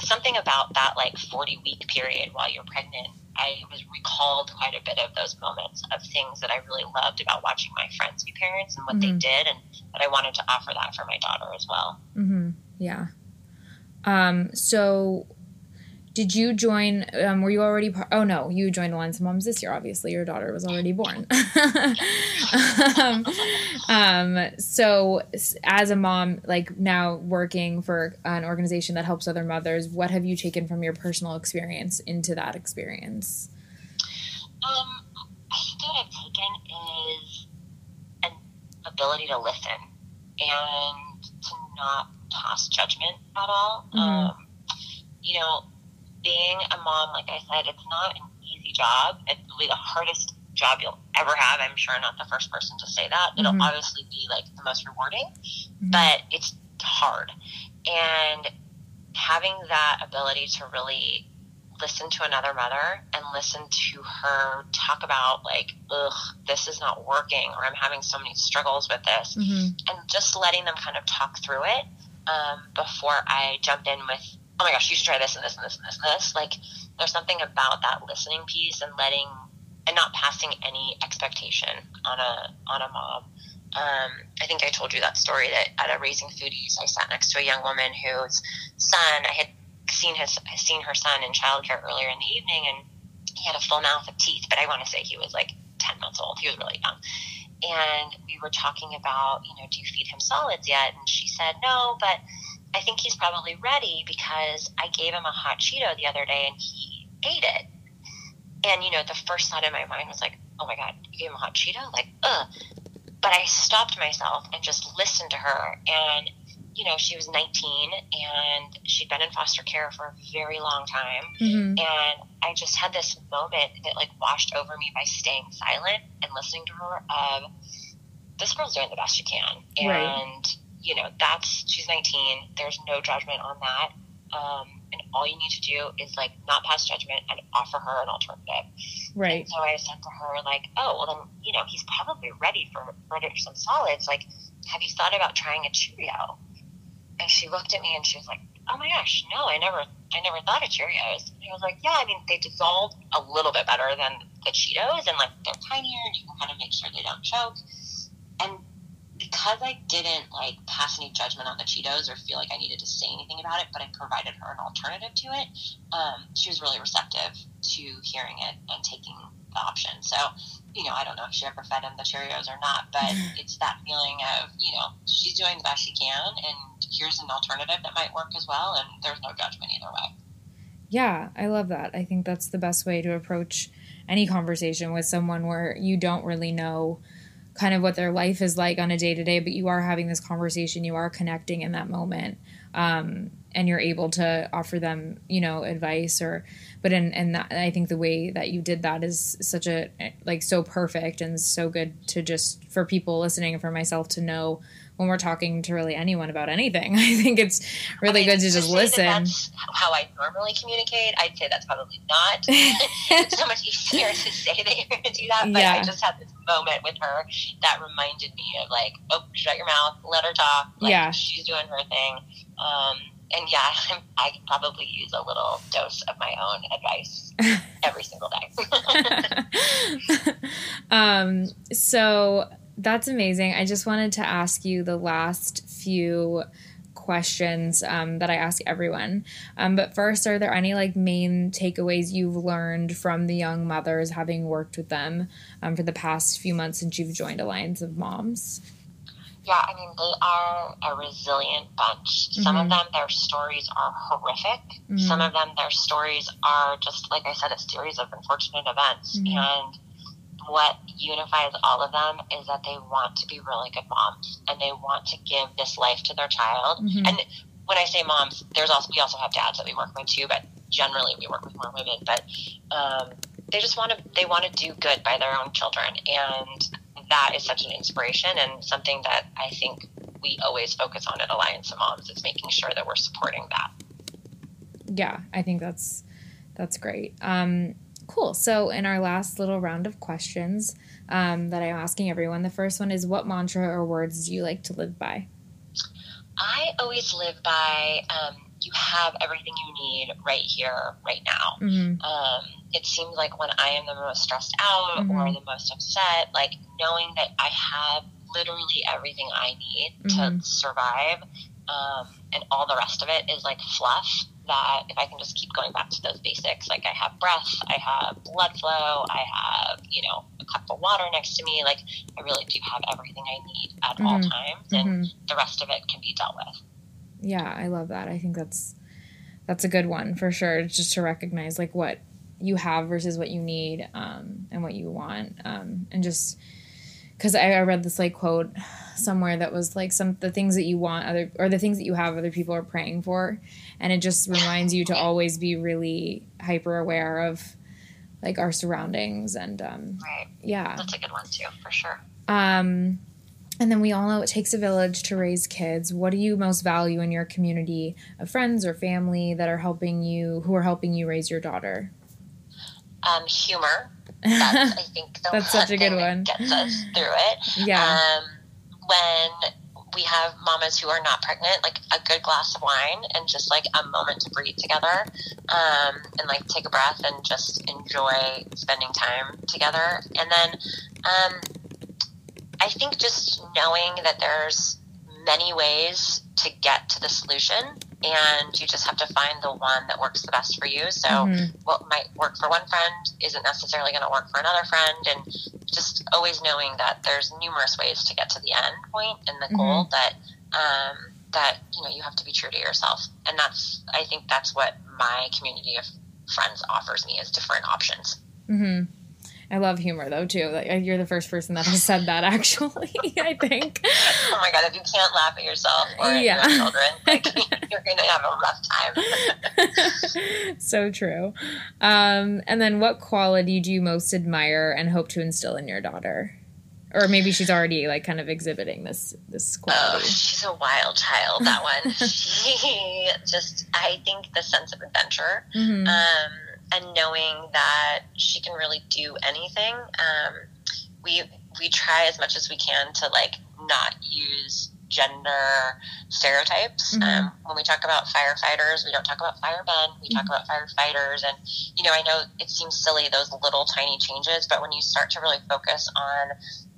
Speaker 2: something about that like 40 week period while you're pregnant I was recalled quite a bit of those moments of things that I really loved about watching my friends be parents and what mm-hmm. they did, and that I wanted to offer that for my daughter as well.
Speaker 1: Mm-hmm. Yeah. Um, so, did you join? Um, were you already? Par- oh no, you joined Alliance of Moms this year. Obviously, your daughter was already born. um, um, so, as a mom, like now working for an organization that helps other mothers, what have you taken from your personal experience into that experience?
Speaker 2: Um, I think what I've taken is an ability to listen and to not pass judgment at all. Mm-hmm. Um, you know, being a mom, like I said, it's not an easy job. It's really the hardest job you'll ever have. I'm sure I'm not the first person to say that. It'll
Speaker 1: Mhm.
Speaker 2: obviously be like the most rewarding,
Speaker 1: Mhm.
Speaker 2: but it's hard. And having that ability to really listen to another mother and listen to her talk about like, ugh, this is not working, or I'm having so many struggles with this,
Speaker 1: Mhm.
Speaker 2: and just letting them kind of talk through it um, before I jumped in with, oh my gosh, you should try this and this and this and this and this. Like, there's something about that listening piece and letting and not passing any expectation on a on a mom. Um, I think I told you that story that at a Raising Foodies, I sat next to a young woman whose son I had seen his seen her son in childcare earlier in the evening, and he had a full mouth of teeth. But I want to say he was like ten months old. He was really young and we were talking about, you know, do you feed him solids yet? And she said, no, but I think he's probably ready because I gave him a hot Cheeto the other day and he ate it. And, you know, the first thought in my mind was like, oh my God, you gave him a hot Cheeto? Like, ugh. But I stopped myself and just listened to her. And, you know, she was 19 and she'd been in foster care for a very long time
Speaker 1: Mhm.
Speaker 2: and I just had this moment that like washed over me by staying silent and listening to her of this girl's doing the best she can and
Speaker 1: Right.
Speaker 2: You know that's she's 19 there's no judgment on that um, and all you need to do is like not pass judgment and offer her an alternative
Speaker 1: Right.
Speaker 2: so I said to her like oh well then you know he's probably ready for ready for some solids like have you thought about trying a Cheerio and she looked at me and she was like oh my gosh, no, I never, I never thought of Cheerios. And I was like, yeah, I mean, they dissolve a little bit better than the Cheetos, and like they're tinier, and you can kind of make sure they don't choke. And because I didn't like pass any judgment on the Cheetos or feel like I needed to say anything about it, but I provided her an alternative to it, um, she was really receptive to hearing it and taking the option. So, you know, I don't know if she ever fed him the Cheerios or not, but it's that feeling of, you know, she's doing the best she can, and here's an alternative that might work as well, and there's no judgment either way.
Speaker 1: Yeah, I love that. I think that's the best way to approach any conversation with someone where you don't really know kind of what their life is like on a day to day, but you are having this conversation, you are connecting in that moment, um, and you're able to offer them, you know, advice or, but in and that, I think the way that you did that is such a like so perfect and so good to just for people listening and for myself to know when we're talking to really anyone about anything. I think it's really
Speaker 2: I mean,
Speaker 1: good to just
Speaker 2: say that
Speaker 1: listen.
Speaker 2: That's how I normally communicate. I'd say that's probably not. it's so much easier to say that you're going to do that. But
Speaker 1: Yeah.
Speaker 2: I just had this moment with her that reminded me of like, oh, shut your mouth, let her talk. Like,
Speaker 1: Yeah.
Speaker 2: she's doing her thing. Um, and yeah, I could probably use a little dose of my own advice every single day.
Speaker 1: um, so that's amazing. I just wanted to ask you the last few questions um, that I ask everyone. Um, but first, are there any like main takeaways you've learned from the young mothers having worked with them um, for the past few months since you've joined Alliance of Moms?
Speaker 2: Yeah, I mean, they are a resilient bunch. Some
Speaker 1: Mhm.
Speaker 2: of them, their stories are horrific.
Speaker 1: Mhm.
Speaker 2: Some of them, their stories are just, like I said, a series of unfortunate events.
Speaker 1: Mhm.
Speaker 2: And what unifies all of them is that they want to be really good moms and they want to give this life to their child.
Speaker 1: Mhm.
Speaker 2: And when I say moms, there's also we also have dads that we work with too, but generally we work with more women. But um, they just want to they want to do good by their own children, and that is such an inspiration and something that I think we always focus on at Alliance of Moms is making sure that we're supporting that.
Speaker 1: yeah i think that's that's great um, cool so in our last little round of questions um, that i'm asking everyone the first one is what mantra or words do you like to live by
Speaker 2: I always live by um, you have everything you need right here, right now.
Speaker 1: mm-hmm.
Speaker 2: Um, it seems like when I am the most stressed out or
Speaker 1: Mhm.
Speaker 2: the most upset, like knowing that I have literally everything I need
Speaker 1: Mhm.
Speaker 2: to survive, um, and all the rest of it is like fluff. That if I can just keep going back to those basics, like I have breath, I have blood flow, I have you know a cup of water next to me, like I really do have everything I need at all
Speaker 1: Mhm.
Speaker 2: times, and
Speaker 1: Mm-hmm.
Speaker 2: the rest of it can be dealt with.
Speaker 1: yeah i love that i think that's that's a good one for sure just to recognize like what you have versus what you need um, and what you want um, and just because I, I read this like quote somewhere that was like some the things that you want other or the things that you have other people are praying for and it just reminds you to always be really hyper aware of like our surroundings and um,
Speaker 2: Right.
Speaker 1: yeah.
Speaker 2: That's a good one too, for sure.
Speaker 1: Um, and then we all know it takes a village to raise kids. What do you most value in your community of friends or family that are helping you, who are helping you raise your daughter?
Speaker 2: Um, humor. That's I think the
Speaker 1: That's such a good
Speaker 2: that
Speaker 1: one.
Speaker 2: gets us through it.
Speaker 1: yeah.
Speaker 2: Um, when we have mamas who are not pregnant, like a good glass of wine and just like a moment to breathe together, um, and like take a breath and just enjoy spending time together. And then, um, I think just knowing that there's many ways to get to the solution and you just have to find the one that works the best for you. So
Speaker 1: Mhm.
Speaker 2: what might work for one friend isn't necessarily going to work for another friend and just always knowing that there's numerous ways to get to the end point and the goal that um, that you know you have to be true to yourself. And that's i think that's what my community of friends offers me is different options.
Speaker 1: Hmm I love humor though too. Like you're the first person that has said that actually. I think.
Speaker 2: oh my god if you can't laugh at yourself or at
Speaker 1: Yeah.
Speaker 2: your children like, you're going to have a rough time
Speaker 1: so true. Um, and then, what quality do you most admire and hope to instill in your daughter? Or maybe she's already like kind of exhibiting this this
Speaker 2: Oh,
Speaker 1: quality.
Speaker 2: she's a wild child, that one. she just, I think the sense of adventure
Speaker 1: Mhm.
Speaker 2: um, and knowing that she can really do anything. Um, we we try as much as we can to like not use gender stereotypes.
Speaker 1: Mhm.
Speaker 2: Um, when we talk about firefighters, we don't talk about firemen. We talk about firefighters, and you know, I know it seems silly those little tiny changes, but when you start to really focus on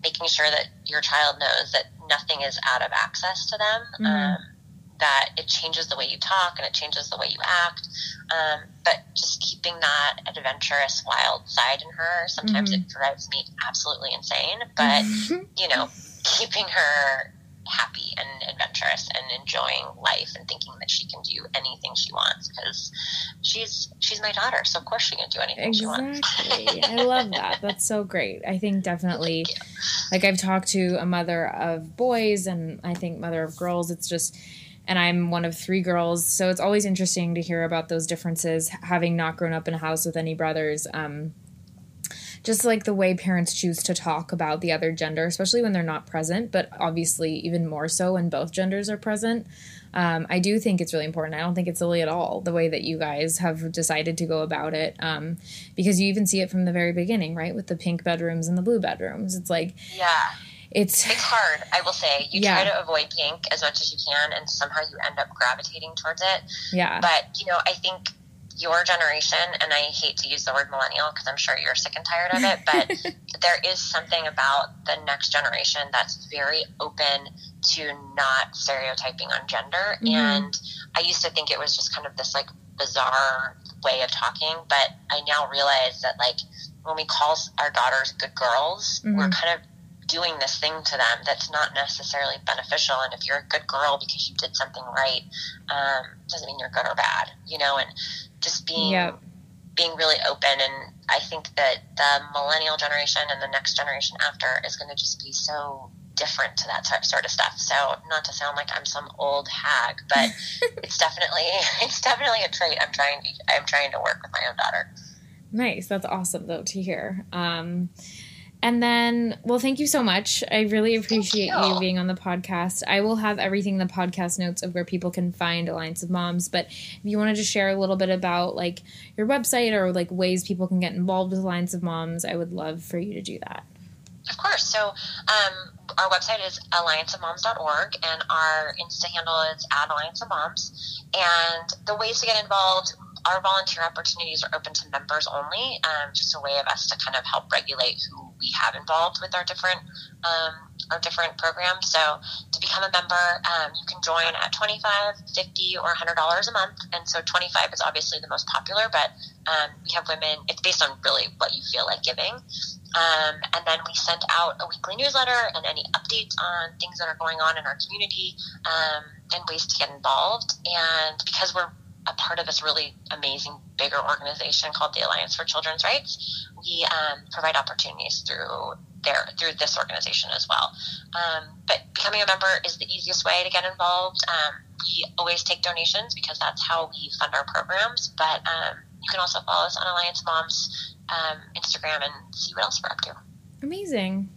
Speaker 2: making sure that your child knows that nothing is out of access to them.
Speaker 1: Mhm.
Speaker 2: Um, that it changes the way you talk and it changes the way you act. Um, but just keeping that adventurous, wild side in her, sometimes
Speaker 1: Mhm.
Speaker 2: it drives me absolutely insane. But, you know, keeping her happy and adventurous and enjoying life and thinking that she can do anything she wants because she's she's my daughter so of course she can do anything she wants
Speaker 1: I love that. That's so great. I think definitely, like, I've talked to a mother of boys and I think mother of girls. It's just, and I'm one of three girls. So it's always interesting to hear about those differences, having not grown up in a house with any brothers. Um, just like the way parents choose to talk about the other gender, especially when they're not present, but obviously even more so when both genders are present. Um, I do think it's really important. I don't think it's silly at all the way that you guys have decided to go about it, um, because you even see it from the very beginning, right? With the pink bedrooms and the blue bedrooms. It's like
Speaker 2: yeah
Speaker 1: it's
Speaker 2: it's hard i will say you
Speaker 1: Yeah.
Speaker 2: try to avoid pink as much as you can and somehow you end up gravitating towards it
Speaker 1: yeah,
Speaker 2: but you know i think your generation and i hate to use the word millennial because i'm sure you're sick and tired of it but there is something about the next generation that's very open to not stereotyping on gender
Speaker 1: Mhm.
Speaker 2: and i used to think it was just kind of this like bizarre way of talking but i now realize that like when we call our daughters good girls we're
Speaker 1: Mhm.
Speaker 2: kind of doing this thing to them that's not necessarily beneficial and if you're a good girl because you did something right um, doesn't mean you're good or bad you know and just being
Speaker 1: Yep.
Speaker 2: being really open and i think that the millennial generation and the next generation after is going to just be so different to that sort- sort of stuff so not to sound like i'm some old hag but it's definitely it's definitely a trait i'm trying to i'm trying to work with my own daughter
Speaker 1: nice. That's awesome though to hear. Um, and then, well, thank you so much. I really appreciate you.
Speaker 2: you.
Speaker 1: being on the podcast. I will have everything in the podcast notes of where people can find Alliance of Moms. But if you wanted to share a little bit about like your website or like ways people can get involved with Alliance of Moms, I would love for you to do that.
Speaker 2: Of course. So um, our website is allianceofmoms.org and our Insta handle is at Alliance of Moms. And the ways to get involved, our volunteer opportunities are open to members only, um, just a way of us to kind of help regulate who we have involved with our different um, our different programs. So to become a member, um, you can join at 25 50 or $100 a month. And so 25 is obviously the most popular, but um, we have women, it's based on really what you feel like giving. Um, and then we send out a weekly newsletter and any updates on things that are going on in our community um, and ways to get involved. And because we're a part of this really amazing, bigger organization called the Alliance for Children's Rights, we um, provide opportunities through there through this organization as well. Um, but becoming a member is the easiest way to get involved. Um, we always take donations because that's how we fund our programs. But um, you can also follow us on Alliance Moms um, Instagram and see what else we're up to.
Speaker 1: Amazing.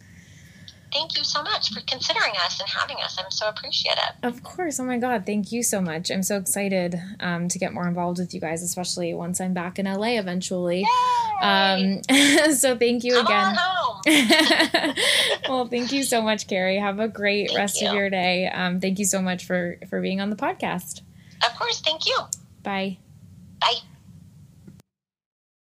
Speaker 2: Thank you so much for considering us and having us. I'm so appreciative.
Speaker 1: Of course. Oh my God. Thank you so much. I'm so excited um, to get more involved with you guys, especially once I'm back in LA eventually. Um, so thank you
Speaker 2: Come
Speaker 1: again. well, thank you so much, Carrie. Have a great
Speaker 2: Thank
Speaker 1: rest of your day. Um, thank you so much for for being on the podcast.
Speaker 2: Of course. Thank you.
Speaker 1: Bye.
Speaker 2: Bye.